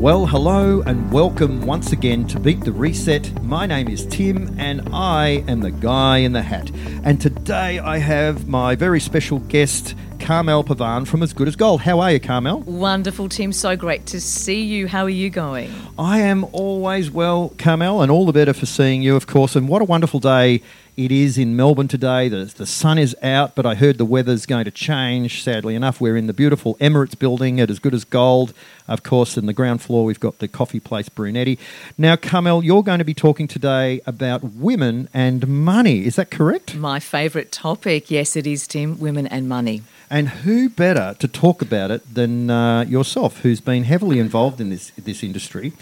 Well, hello and welcome once again to Beat the Reset. My name is Tim and I am the guy in the hat. And today I have my very special guest, Carmelle Pavan from As Good as Gold. How are you, Carmelle? Wonderful, Tim. So great to see you. How are you going? I am always well, Carmelle, and all the better for seeing you, of course. And what a wonderful day it is in Melbourne today. The, the sun is out, but I heard the weather's going to change. Sadly enough, we're in the beautiful Emirates building at As Good as Gold. Of course, in the ground floor, we've got the coffee place Brunetti. Now, Carmelle, you're going to be talking today about women and money. Is that correct? My favourite topic. Yes, it is, Tim. Women and money. And who better to talk about it than uh, yourself, who's been heavily involved in this this industry?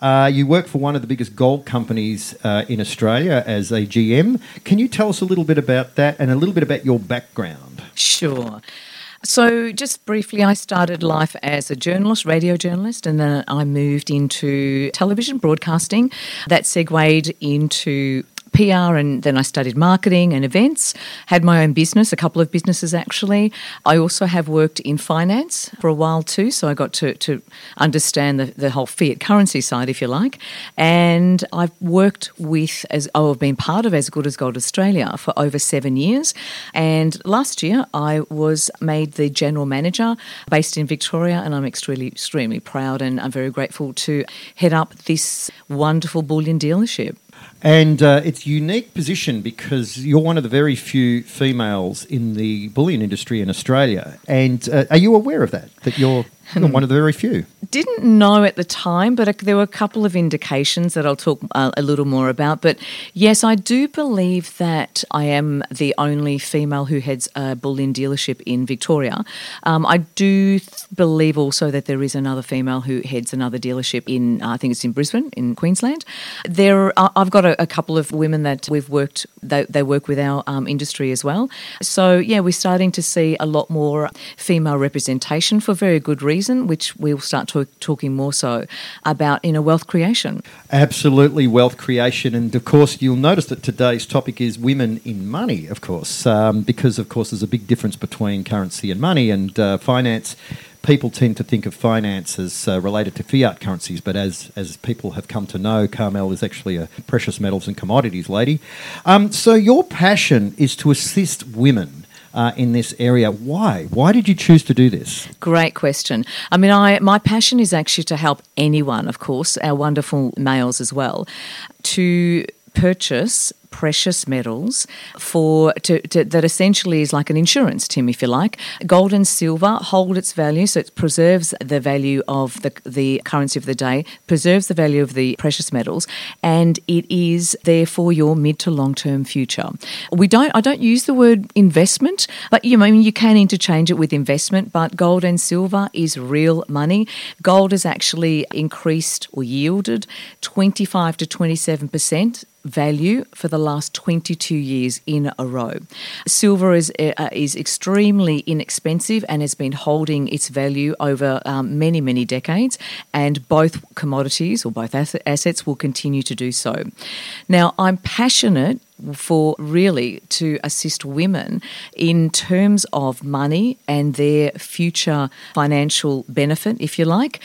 Uh, you work for one of the biggest gold companies uh, in Australia as a GM. Can you tell us a little bit about that and a little bit about your background? Sure. So, just briefly, I started life as a journalist, radio journalist, and then I moved into television broadcasting. That segued into PR and then I studied marketing and events, had my own business, a couple of businesses actually. I also have worked in finance for a while too, so I got to, to understand the, the whole fiat currency side, if you like. And I've worked with, as oh, I've been part of As Good as Gold Australia for over seven years. And last year I was made the general manager based in Victoria, and I'm extremely, extremely proud and I'm very grateful to head up this wonderful bullion dealership. And uh, it's unique position because you're one of the very few females in the bullion industry in Australia. And uh, are you aware of that? That you're one of the very few? Didn't know at the time, but there were a couple of indications that I'll talk uh, a little more about. But yes, I do believe that I am the only female who heads a bullion dealership in Victoria. Um, I do th- believe also that there is another female who heads another dealership in, I think it's in Brisbane, in Queensland. There, uh, I've got a, a, couple of women that we've worked, they, they work with our um, industry as well. So yeah, we're starting to see a lot more female representation for very good reason, which we'll start to talking more so about inner wealth creation. Absolutely, wealth creation. And of course, you'll notice that today's topic is women in money, of course, um, because, of course, there's a big difference between currency and money and uh, finance people tend to think of finance as uh, related to fiat currencies, but as as people have come to know, Carmelle is actually a precious metals and commodities lady. Um, so your passion is to assist women uh, in this area. Why? Why did you choose to do this? Great question. I mean, I my passion is actually to help anyone, of course, our wonderful males as well, to purchase precious metals for to, to, that essentially is like an insurance, Tim, if you like. Gold and silver hold its value, so it preserves the value of the the currency of the day, preserves the value of the precious metals, and it is there for your mid to long term future. We don't I don't use the word investment, but you know, I mean you can interchange it with investment, but gold and silver is real money. Gold has actually increased or yielded 25 to 27 percent value for the last 22 years in a row. Silver is uh, is extremely inexpensive and has been holding its value over um, many many decades, and both commodities or both assets will continue to do so. Now, I'm passionate for really to assist women in terms of money and their future financial benefit, if you like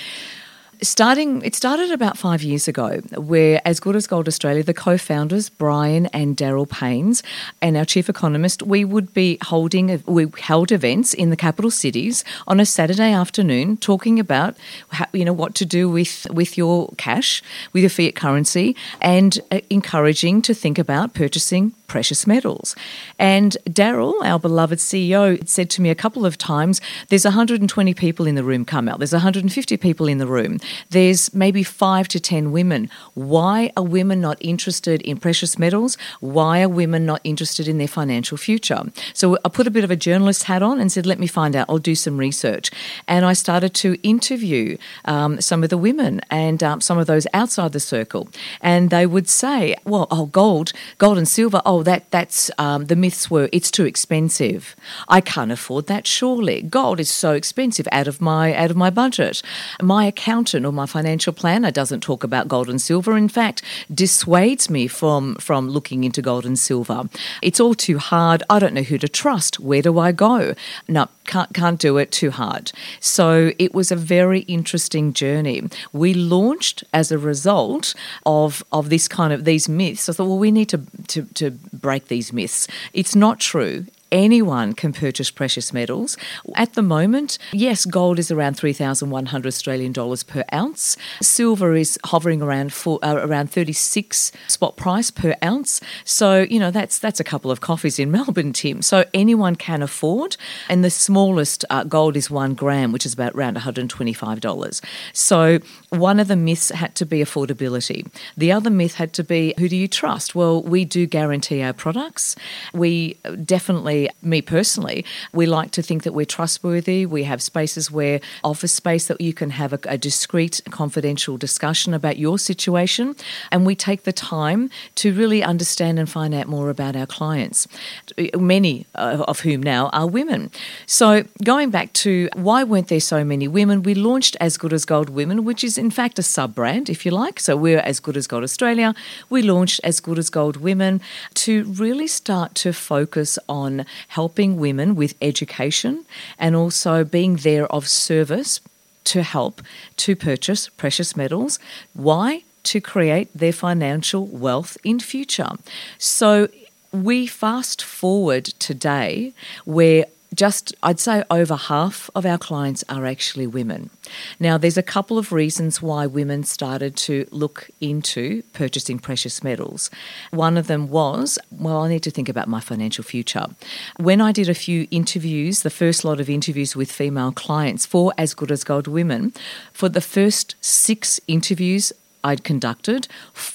starting it started about five years ago where as good as gold australia the co-founders brian and daryl paynes and our chief economist we would be holding we held events in the capital cities on a saturday afternoon talking about how, you know what to do with with your cash with your fiat currency and uh, encouraging to think about purchasing precious metals. And Daryl, our beloved CEO, said to me a couple of times there's 120 people in the room, come out There's 150 people in the room. There's maybe five to 10 women. Why are women not interested in precious metals? Why are women not interested in their financial future? So I put a bit of a journalist hat on and said, let me find out. I'll do some research. And I started to interview um, some of the women and um, some of those outside the circle. And they would say, well, oh, gold, gold and silver, oh, that that's um, the myths were it's too expensive. I can't afford that. Surely, gold is so expensive out of my out of my budget. My accountant accountant or my financial planner doesn't talk about gold and silver. In fact, dissuades me from from looking into gold and silver. It's all too hard. I don't know who to trust. Where do I go? No, can't can't do it too hard. So it was a very interesting journey. We launched as a result of of this kind of these myths. I thought, well, we need to to, to break these myths. It's not true anyone can purchase precious metals. At the moment, yes, gold is around 3,100 Australian dollars per ounce. Silver is hovering around four, uh, around 36 spot price per ounce. So, you know, that's that's a couple of coffees in Melbourne, Tim. So anyone can afford. And the smallest uh, gold is one gram, which is about around $125. So one of the myths had to be affordability. The other myth had to be who do you trust? Well, we do guarantee our products. We definitely me personally, we like to think that we're trustworthy. We have spaces where office space that you can have a, a discreet, confidential discussion about your situation, and we take the time to really understand and find out more about our clients, many uh, of whom now are women. So going back to why weren't there so many women, we launched As Good as Gold Women, which is in fact a sub brand, if you like. So we're As Good as Gold Australia. We launched As Good as Gold Women to really start to focus on helping women with education and also being there of service to help to purchase precious metals. Why? To create their financial wealth in future. So we fast forward today where just I'd say over half of our clients are actually women. Now, there's a couple of reasons why women started to look into purchasing precious metals. One of them was, well, I need to think about my financial future. When I did a few interviews, the first lot of interviews with female clients for As Good as Gold Women, for the first six interviews, I'd conducted,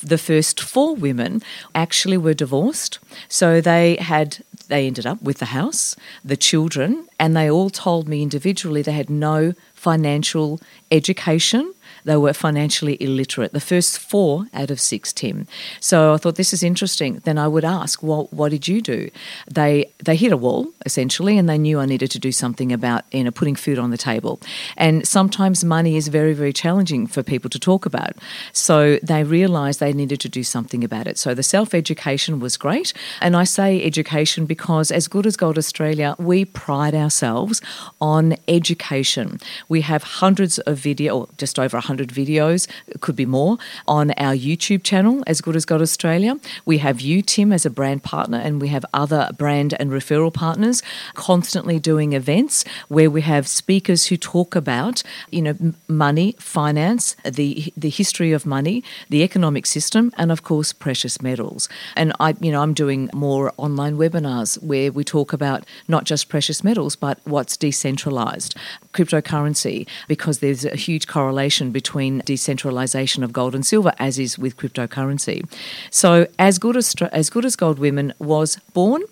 the first four women actually were divorced. So they had they ended up with the house, the children, and they all told me individually they had no financial education they were financially illiterate. The first four out of six, Tim. So I thought this is interesting. Then I would ask, well, what did you do? They they hit a wall essentially, and they knew I needed to do something about you know putting food on the table. And sometimes money is very very challenging for people to talk about. So they realised they needed to do something about it. So the self education was great, and I say education because as good as Gold Australia, we pride ourselves on education. We have hundreds of video, or just over 100 100 videos, it could be more, on our YouTube channel, As Good as Gold Australia. We have you, Tim, as a brand partner, and we have other brand and referral partners constantly doing events where we have speakers who talk about, you know, money, finance, the the history of money, the economic system, and of course precious metals. And I, you know, I'm doing more online webinars where we talk about not just precious metals, but what's decentralized, cryptocurrency, because there's a huge correlation between between decentralization of gold and silver, as is with cryptocurrency. So, as good as, as good as Gold Women was born,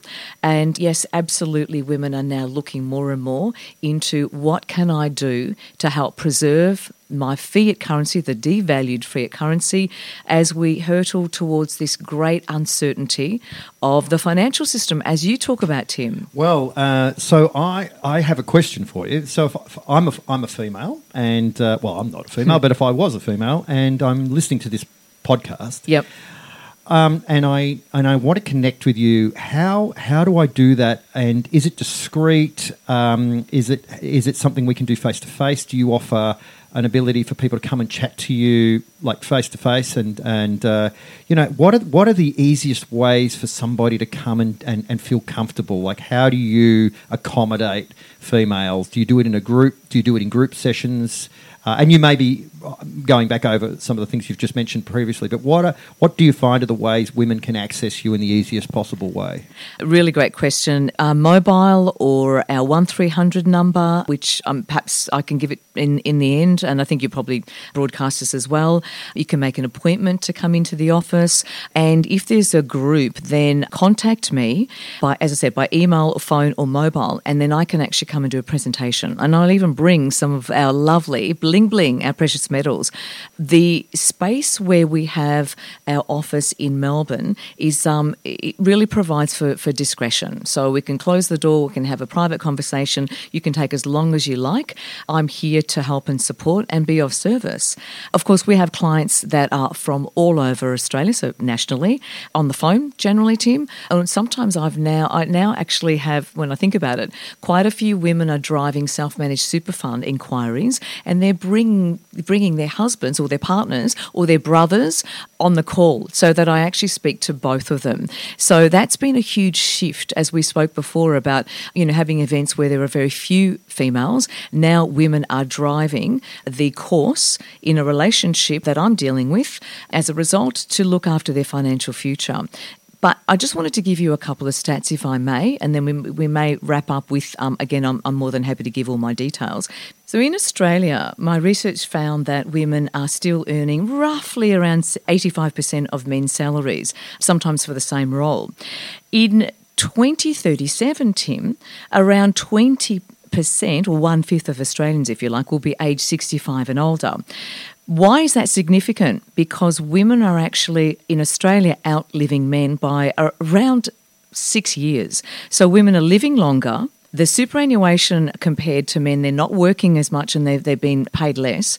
and yes, absolutely, women are now looking more and more into what can I do to help preserve my fiat currency, the devalued fiat currency, as we hurtle towards this great uncertainty of the financial system, as you talk about, Tim? Well, uh, so I, I have a question for you. So if, if I'm, a, I'm a female, and uh, well, I'm not a female, but if I was a female and I'm listening to this podcast, yep. Um, and I and I want to connect with you. How how do I do that? And is it discreet? Um, is it is it something we can do face to face? Do you offer an ability for people to come and chat to you like face to face and and uh, you know what are what are the easiest ways for somebody to come and, and, and feel comfortable like how do you accommodate females do you do it in a group do you do it in group sessions uh, and you may be going back over some of the things you've just mentioned previously, but what are, what do you find are the ways women can access you in the easiest possible way? Really great question. Uh, mobile or our one three hundred number, which um, perhaps I can give it in in the end, and I think you probably broadcast this as well. You can make an appointment to come into the office, and if there's a group, then contact me by, as I said, by email, or phone, or mobile, and then I can actually come and do a presentation, and I'll even bring some of our lovely bling bling, our precious metals. The space where we have our office in Melbourne is um, it really provides for, for discretion. So we can close the door, we can have a private conversation. You can take as long as you like. I'm here to help and support and be of service. Of course, we have clients that are from all over Australia, so nationally, on the phone generally, Tim. And sometimes I've now, I now actually have, when I think about it, quite a few women are driving self-managed super fund inquiries and they're bringing, bringing their husbands or their partners or their brothers on the call so that I actually speak to both of them. So that's been a huge shift as we spoke before about, you know, having events where there are very few females. Now women are driving the course in a relationship that I'm dealing with as a result to look after their financial future. But I just wanted to give you a couple of stats, if I may, and then we, we may wrap up with, um, again, I'm, I'm more than happy to give all my details. So in Australia, my research found that women are still earning roughly around 85% of men's salaries, sometimes for the same role. In 2037, Tim, around 20 percent or one fifth of Australians, if you like, will be age 65 and older. Why is that significant? Because women are actually in Australia outliving men by around six years. So women are living longer. The superannuation compared to men, they're not working as much and they've, they've been paid less.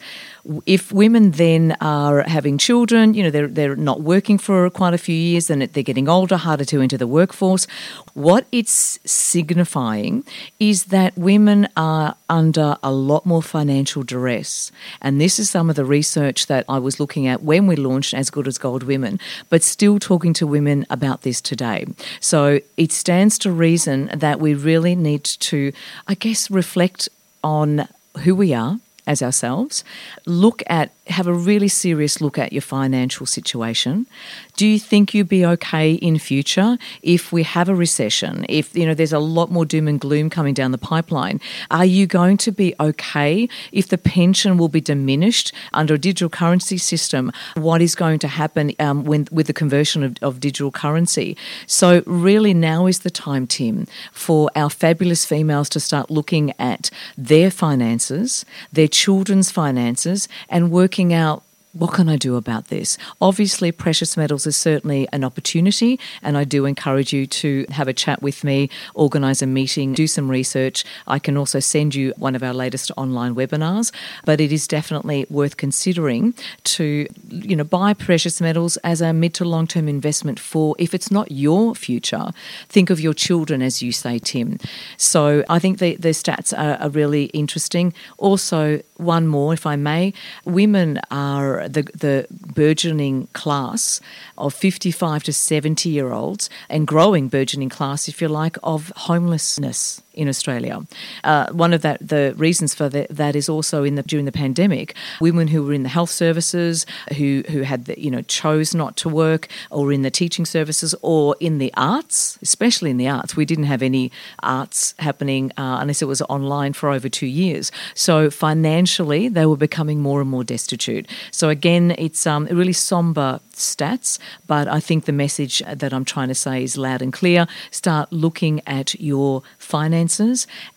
If women then are having children, you know, they're, they're not working for quite a few years, and they're getting older, harder to enter the workforce. What it's signifying is that women are under a lot more financial duress. And this is some of the research that I was looking at when we launched As Good as Gold Women, but still talking to women about this today. So it stands to reason that we really need to, I guess, reflect on who we are as ourselves, look at, have a really serious look at your financial situation. Do you think you'd be okay in future if we have a recession? If you know there's a lot more doom and gloom coming down the pipeline, are you going to be okay if the pension will be diminished under a digital currency system? What is going to happen um, when with the conversion of, of digital currency? So really, now is the time, Tim, for our fabulous females to start looking at their finances, their children's finances, and working out what can I do about this? Obviously, precious metals is certainly an opportunity, and I do encourage you to have a chat with me, organise a meeting, do some research. I can also send you one of our latest online webinars, but it is definitely worth considering to, you know, buy precious metals as a mid to long term investment for if it's not your future, think of your children, as you say, Tim. So I think the, the stats are, are really interesting. Also, one more, if I may, women are the, the burgeoning class of 55 to 70 year olds and growing burgeoning class, if you like, of homelessness in Australia. Uh, one of that the reasons for the, that is also in the during the pandemic, women who were in the health services, who who had the, you know chose not to work, or in the teaching services, or in the arts, especially in the arts. We didn't have any arts happening uh, unless it was online for over two years. So financially, they were becoming more and more destitute. So again, it's um, really somber stats, but I think the message that I'm trying to say is loud and clear. Start looking at your finances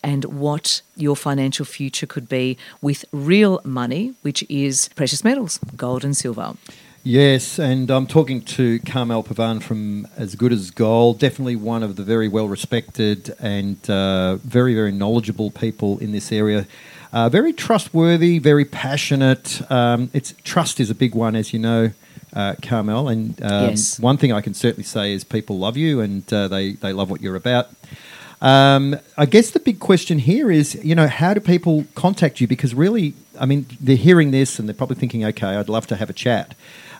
and what your financial future could be with real money, which is precious metals, gold and silver. Yes, and I'm talking to Carmelle Pavan from As Good as Gold, definitely one of the very well respected and uh, very, very knowledgeable people in this area. Uh, very trustworthy, very passionate. Um, it's trust is a big one, as you know uh, Carmelle. And um, yes. one thing I can certainly say is people love you and uh, they, they love what you're about. Um, I guess the big question here is, you know, how do people contact you? Because really, I mean, they're hearing this and they're probably thinking, okay, I'd love to have a chat.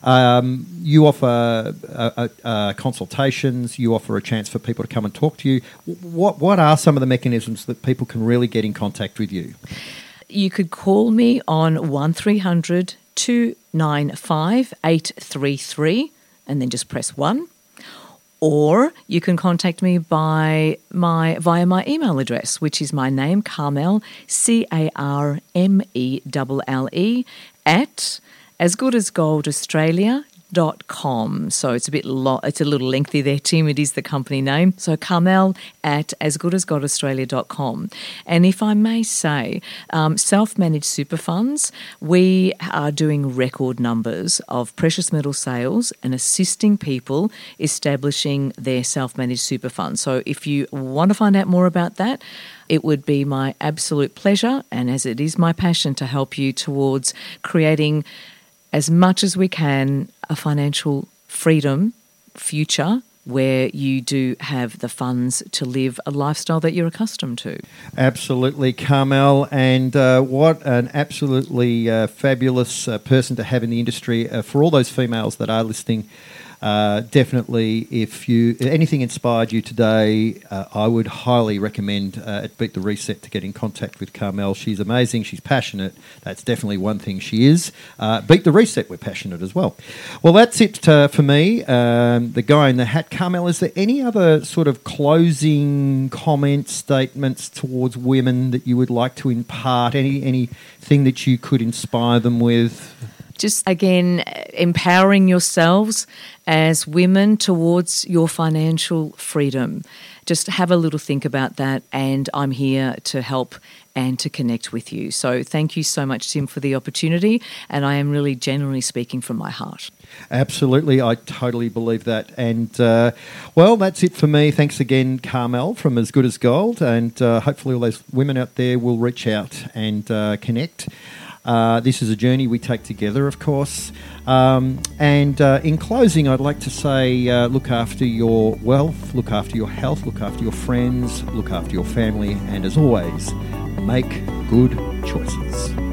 Um, you offer uh, uh, consultations. You offer a chance for people to come and talk to you. What What are some of the mechanisms that people can really get in contact with you? You could call me on one 295 833 and then just press 1 or you can contact me by my via my email address which is my name Carmelle C A R M E L L E at as good as gold Australia com. So it's a bit lo- it's a little lengthy there, Tim. It is the company name. So Carmelle at asgoodasgoldaustralia.com. And if I may say, um, self-managed super funds, we are doing record numbers of precious metal sales and assisting people establishing their self-managed super funds. So if you want to find out more about that, it would be my absolute pleasure, and as it is my passion, to help you towards creating as much as we can a financial freedom future where you do have the funds to live a lifestyle that you're accustomed to. Absolutely, Carmelle, and uh, what an absolutely uh, fabulous uh, person to have in the industry. Uh, for all those females that are listening, uh, definitely, if you anything inspired you today, uh, I would highly recommend uh, at Beat the Reset to get in contact with Carmelle. She's amazing. She's passionate. That's definitely one thing she is. Uh, Beat the Reset. We're passionate as well. Well, that's it uh, for me. Um, the guy in the hat, Carmelle. Is there any other sort of closing comments, statements towards women that you would like to impart? Any anything that you could inspire them with? Just again empowering yourselves as women towards your financial freedom. Just have a little think about that, and I'm here to help and to connect with you. So, thank you so much, Tim, for the opportunity, and I am really genuinely speaking from my heart. Absolutely, I totally believe that. And uh, well, that's it for me. Thanks again, Carmelle from As Good as Gold, and uh, hopefully, all those women out there will reach out and uh, connect. Uh, this is a journey we take together, of course. Um, and uh, in closing, I'd like to say uh, look after your wealth, look after your health, look after your friends, look after your family, and as always, make good choices.